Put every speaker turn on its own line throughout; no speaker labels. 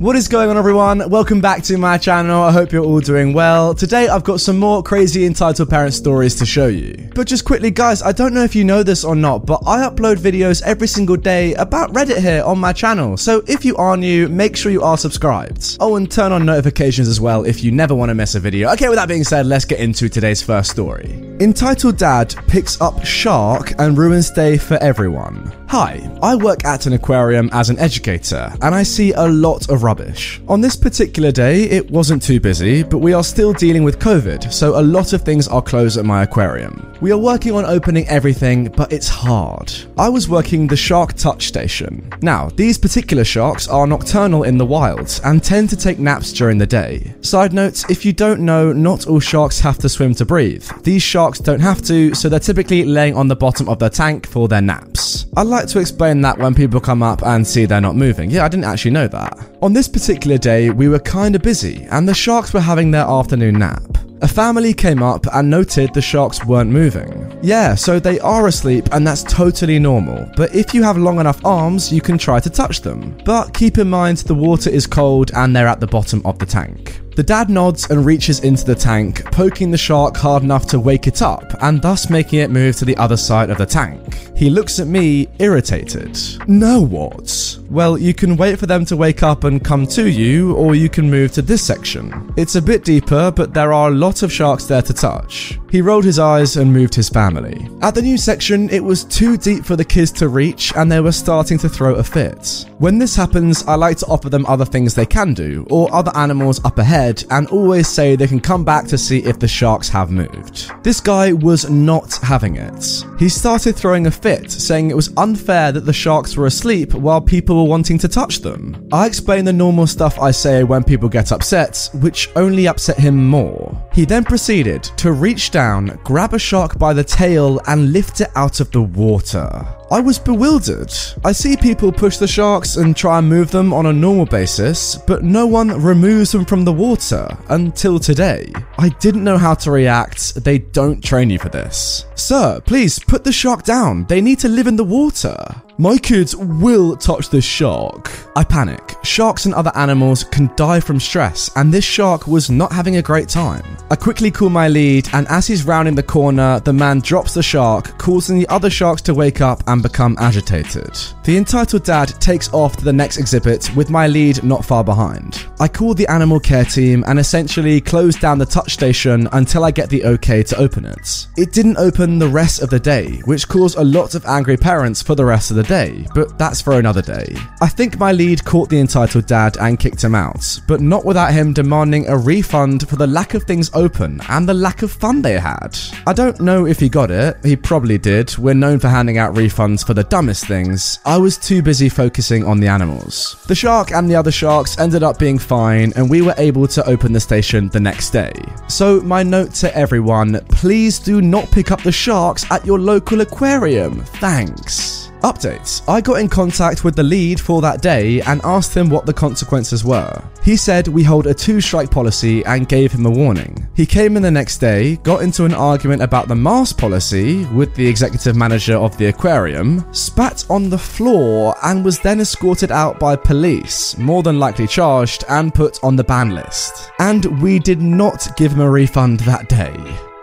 What is going on, everyone? Welcome back to my channel. I hope you're all doing well. Today, I've got some more crazy entitled parent stories to show you. But just quickly, guys, I don't know if you know this or not, but I upload videos every single day about Reddit here on my channel. So if you are new, make sure you are subscribed. Oh, and turn on notifications as well if you never want to miss a video. Okay, with that being said, let's get into today's first story. Entitled Dad picks up shark and ruins day for everyone. Hi, I work at an aquarium as an educator, and I see a lot of rubbish. On this particular day, it wasn't too busy, but we are still dealing with COVID, so a lot of things are closed at my aquarium. We are working on opening everything, but it's hard. I was working the Shark Touch Station. Now, these particular sharks are nocturnal in the wild and tend to take naps during the day. Side note if you don't know, not all sharks have to swim to breathe. These sharks don't have to, so they're typically laying on the bottom of their tank for their naps. I like to explain that when people come up and see they're not moving. Yeah, I didn't actually know that. On this particular day, we were kinda busy, and the sharks were having their afternoon nap. A family came up and noted the sharks weren't moving. Yeah, so they are asleep and that's totally normal. But if you have long enough arms, you can try to touch them. But keep in mind the water is cold and they're at the bottom of the tank. The dad nods and reaches into the tank, poking the shark hard enough to wake it up and thus making it move to the other side of the tank. He looks at me, irritated. Now what? Well, you can wait for them to wake up and come to you, or you can move to this section. It's a bit deeper, but there are a lot of sharks there to touch. He rolled his eyes and moved his family. At the new section, it was too deep for the kids to reach, and they were starting to throw a fit. When this happens, I like to offer them other things they can do, or other animals up ahead, and always say they can come back to see if the sharks have moved. This guy was not having it. He started throwing a fit, saying it was unfair that the sharks were asleep while people wanting to touch them. I explain the normal stuff I say when people get upset, which only upset him more. He then proceeded to reach down, grab a shark by the tail, and lift it out of the water. I was bewildered. I see people push the sharks and try and move them on a normal basis, but no one removes them from the water until today. I didn't know how to react. They don't train you for this. Sir, please put the shark down. They need to live in the water. My kids will touch this shark. I panic. Sharks and other animals can die from stress, and this shark was not having a great time. I quickly call my lead, and as he's rounding the corner, the man drops the shark, causing the other sharks to wake up and become agitated. The entitled dad takes off to the next exhibit with my lead not far behind. I call the animal care team and essentially close down the touch station until I get the okay to open it. It didn't open the rest of the day, which caused a lot of angry parents for the rest of the day, but that's for another day. I think my lead caught the entitled dad and kicked him out, but not without him demanding a refund for the lack of things open and the lack of fun they had. I don't know if he got it, he probably did. We're known for handing out refunds for the dumbest things. I was too busy focusing on the animals. The shark and the other sharks ended up being fine, and we were able to open the station the next day. So, my note to everyone please do not pick up the sharks at your local aquarium. Thanks. Updates. I got in contact with the lead for that day and asked him what the consequences were. He said we hold a two strike policy and gave him a warning. He came in the next day, got into an argument about the mask policy with the executive manager of the aquarium, spat on the floor, and was then escorted out by police, more than likely charged and put on the ban list. And we did not give him a refund that day.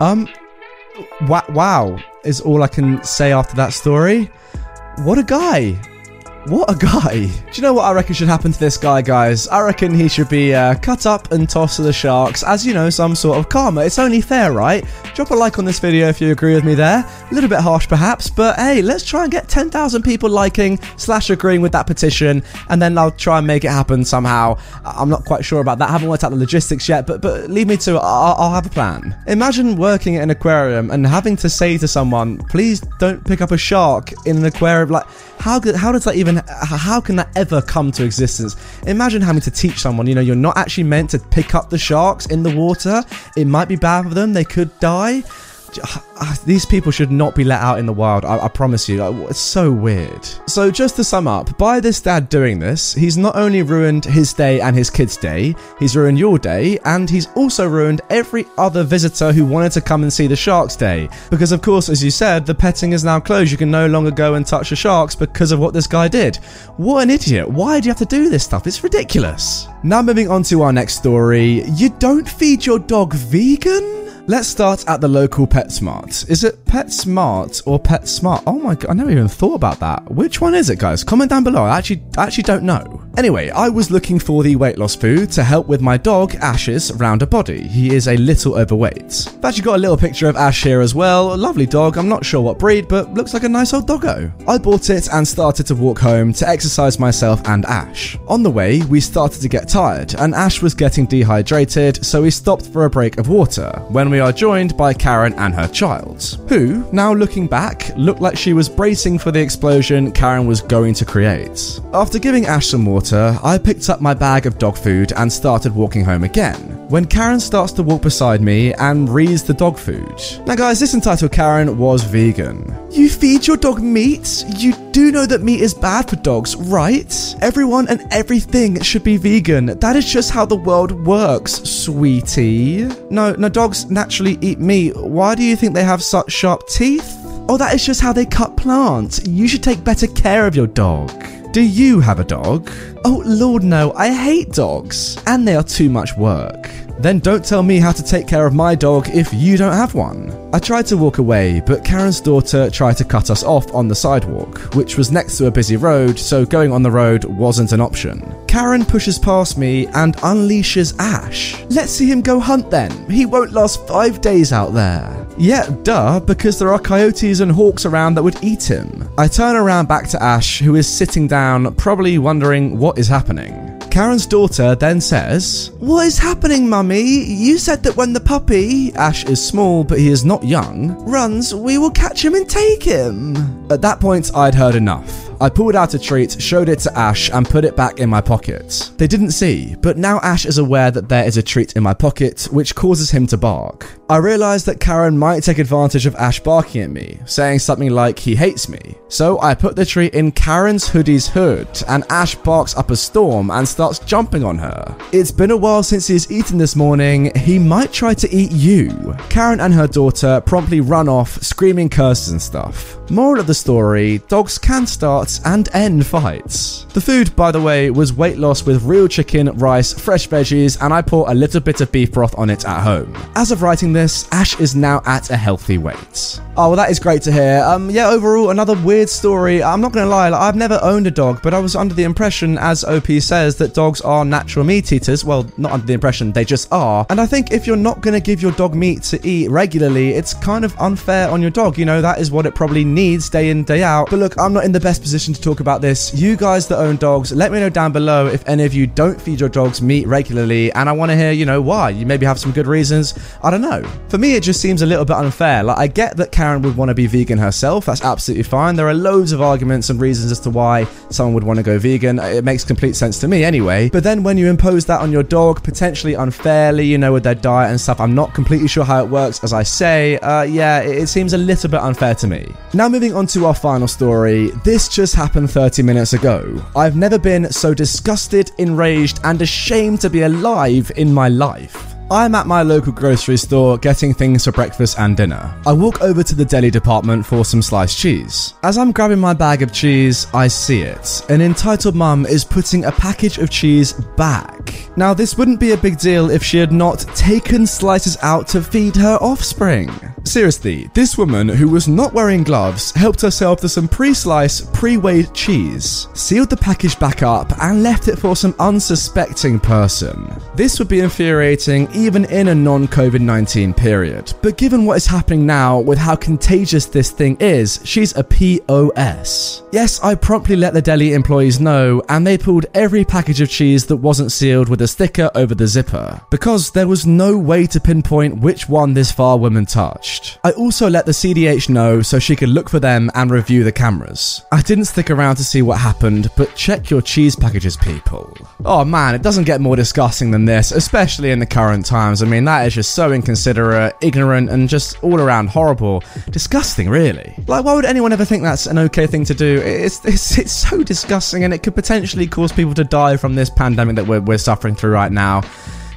Um, wa- wow, is all I can say after that story. What a guy. What a guy. Do you know what I reckon should happen to this guy, guys? I reckon he should be uh, cut up and tossed to the sharks as, you know, some sort of karma. It's only fair, right? Drop a like on this video if you agree with me there. A little bit harsh, perhaps, but hey, let's try and get 10,000 people liking slash agreeing with that petition, and then I'll try and make it happen somehow. I'm not quite sure about that. I haven't worked out the logistics yet, but but leave me to it. I'll, I'll have a plan. Imagine working at an aquarium and having to say to someone, please don't pick up a shark in an aquarium. Like, how, how does that even how can that ever come to existence? Imagine having to teach someone, you know, you're not actually meant to pick up the sharks in the water. It might be bad for them, they could die. Ah, ah, these people should not be let out in the wild. I, I promise you. It's so weird. So, just to sum up, by this dad doing this, he's not only ruined his day and his kid's day, he's ruined your day, and he's also ruined every other visitor who wanted to come and see the sharks day. Because, of course, as you said, the petting is now closed. You can no longer go and touch the sharks because of what this guy did. What an idiot. Why do you have to do this stuff? It's ridiculous. Now, moving on to our next story. You don't feed your dog vegan? Let's start at the local PetSmart. Is it PetSmart or PetSmart? Oh my god, I never even thought about that. Which one is it, guys? Comment down below. I actually, I actually don't know. Anyway, I was looking for the weight loss food to help with my dog Ash's rounder body. He is a little overweight. I've actually got a little picture of Ash here as well. A lovely dog. I'm not sure what breed, but looks like a nice old doggo. I bought it and started to walk home to exercise myself and Ash. On the way, we started to get tired, and Ash was getting dehydrated, so we stopped for a break of water. When we we are joined by Karen and her child, who, now looking back, looked like she was bracing for the explosion Karen was going to create. After giving Ash some water, I picked up my bag of dog food and started walking home again. When Karen starts to walk beside me and reads the dog food. Now, guys, this entitled Karen was vegan. You feed your dog meat? You do know that meat is bad for dogs, right? Everyone and everything should be vegan. That is just how the world works, sweetie. No, no, dogs naturally eat meat. Why do you think they have such sharp teeth? Oh, that is just how they cut plants. You should take better care of your dog. Do you have a dog? Oh, Lord, no, I hate dogs. And they are too much work. Then don't tell me how to take care of my dog if you don't have one. I tried to walk away, but Karen's daughter tried to cut us off on the sidewalk, which was next to a busy road, so going on the road wasn't an option. Karen pushes past me and unleashes Ash. Let's see him go hunt then. He won't last five days out there. Yeah, duh, because there are coyotes and hawks around that would eat him. I turn around back to Ash, who is sitting down, probably wondering what is happening. Karen's daughter then says, What is happening, mummy? You said that when the puppy, Ash is small but he is not young, runs, we will catch him and take him. At that point, I'd heard enough. I pulled out a treat, showed it to Ash, and put it back in my pocket. They didn't see, but now Ash is aware that there is a treat in my pocket, which causes him to bark. I realized that Karen might take advantage of Ash barking at me, saying something like he hates me. So I put the treat in Karen's hoodie's hood, and Ash barks up a storm and starts jumping on her. It's been a while since he's eaten this morning, he might try to eat you. Karen and her daughter promptly run off, screaming curses and stuff. Moral of the story dogs can start and end fights. The food, by the way, was weight loss with real chicken, rice, fresh veggies, and I pour a little bit of beef broth on it at home. As of writing this, Ash is now at a healthy weight. Oh, well, that is great to hear. Um, yeah, overall, another weird story. I'm not gonna lie, like, I've never owned a dog, but I was under the impression, as OP says, that dogs are natural meat eaters. Well, not under the impression, they just are. And I think if you're not gonna give your dog meat to eat regularly, it's kind of unfair on your dog. You know, that is what it probably needs day in, day out. But look, I'm not in the best position position to talk about this. You guys that own dogs, let me know down below if any of you don't feed your dogs meat regularly, and I want to hear, you know, why. You maybe have some good reasons. I don't know. For me, it just seems a little bit unfair. Like, I get that Karen would want to be vegan herself. That's absolutely fine. There are loads of arguments and reasons as to why someone would want to go vegan. It makes complete sense to me anyway. But then when you impose that on your dog, potentially unfairly, you know, with their diet and stuff, I'm not completely sure how it works. As I say, uh, yeah, it, it seems a little bit unfair to me. Now, moving on to our final story. This just happened 30 minutes ago. I've never been so disgusted, enraged, and ashamed to be alive in my life. I'm at my local grocery store getting things for breakfast and dinner. I walk over to the deli department for some sliced cheese. As I'm grabbing my bag of cheese, I see it. An entitled mum is putting a package of cheese back. Now, this wouldn't be a big deal if she had not taken slices out to feed her offspring. Seriously, this woman, who was not wearing gloves, helped herself to some pre sliced, pre weighed cheese, sealed the package back up, and left it for some unsuspecting person. This would be infuriating even in a non COVID 19 period. But given what is happening now with how contagious this thing is, she's a POS. Yes, I promptly let the deli employees know, and they pulled every package of cheese that wasn't sealed with a sticker over the zipper, because there was no way to pinpoint which one this far woman touched. I also let the CDH know so she could look for them and review the cameras. I didn't stick around to see what happened, but check your cheese packages, people. Oh man, it doesn't get more disgusting than this, especially in the current times. I mean, that is just so inconsiderate, ignorant, and just all around horrible. Disgusting, really. Like, why would anyone ever think that's an okay thing to do? It's, it's, it's so disgusting, and it could potentially cause people to die from this pandemic that we're, we're suffering through right now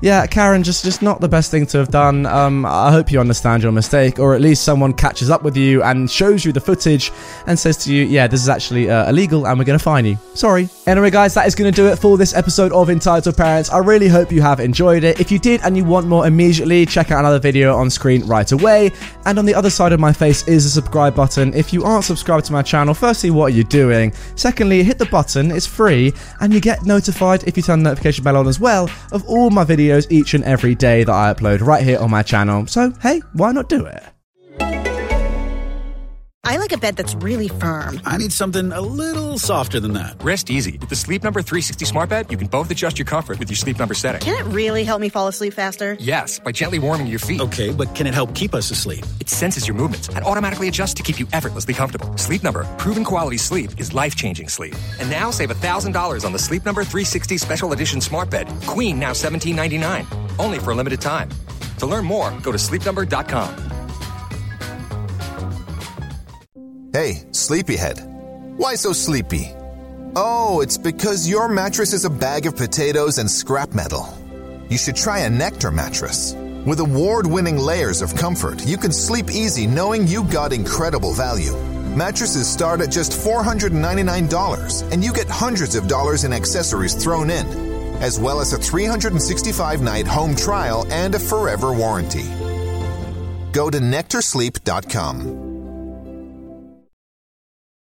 yeah, Karen, just just not the best thing to have done. Um, I hope you understand your mistake, or at least someone catches up with you and shows you the footage and says to you, yeah, this is actually uh, illegal and we're going to fine you. Sorry. Anyway, guys, that is going to do it for this episode of Entitled Parents. I really hope you have enjoyed it. If you did and you want more immediately, check out another video on screen right away. And on the other side of my face is a subscribe button. If you aren't subscribed to my channel, firstly, what are you doing? Secondly, hit the button, it's free, and you get notified if you turn the notification bell on as well of all my videos videos each and every day that I upload right here on my channel. So, hey, why not do it?
I like a bed that's really firm.
I need something a little softer than that.
Rest easy. With the Sleep Number 360 smart bed, you can both adjust your comfort with your sleep number setting.
Can it really help me fall asleep faster?
Yes, by gently warming your feet.
Okay, but can it help keep us asleep?
It senses your movements and automatically adjusts to keep you effortlessly comfortable. Sleep Number, proven quality sleep is life-changing sleep. And now save $1,000 on the Sleep Number 360 special edition smart bed. Queen now $17.99. Only for a limited time. To learn more, go to sleepnumber.com.
Hey, sleepyhead. Why so sleepy? Oh, it's because your mattress is a bag of potatoes and scrap metal. You should try a Nectar mattress. With award winning layers of comfort, you can sleep easy knowing you got incredible value. Mattresses start at just $499, and you get hundreds of dollars in accessories thrown in, as well as a 365 night home trial and a forever warranty. Go to nectarsleep.com.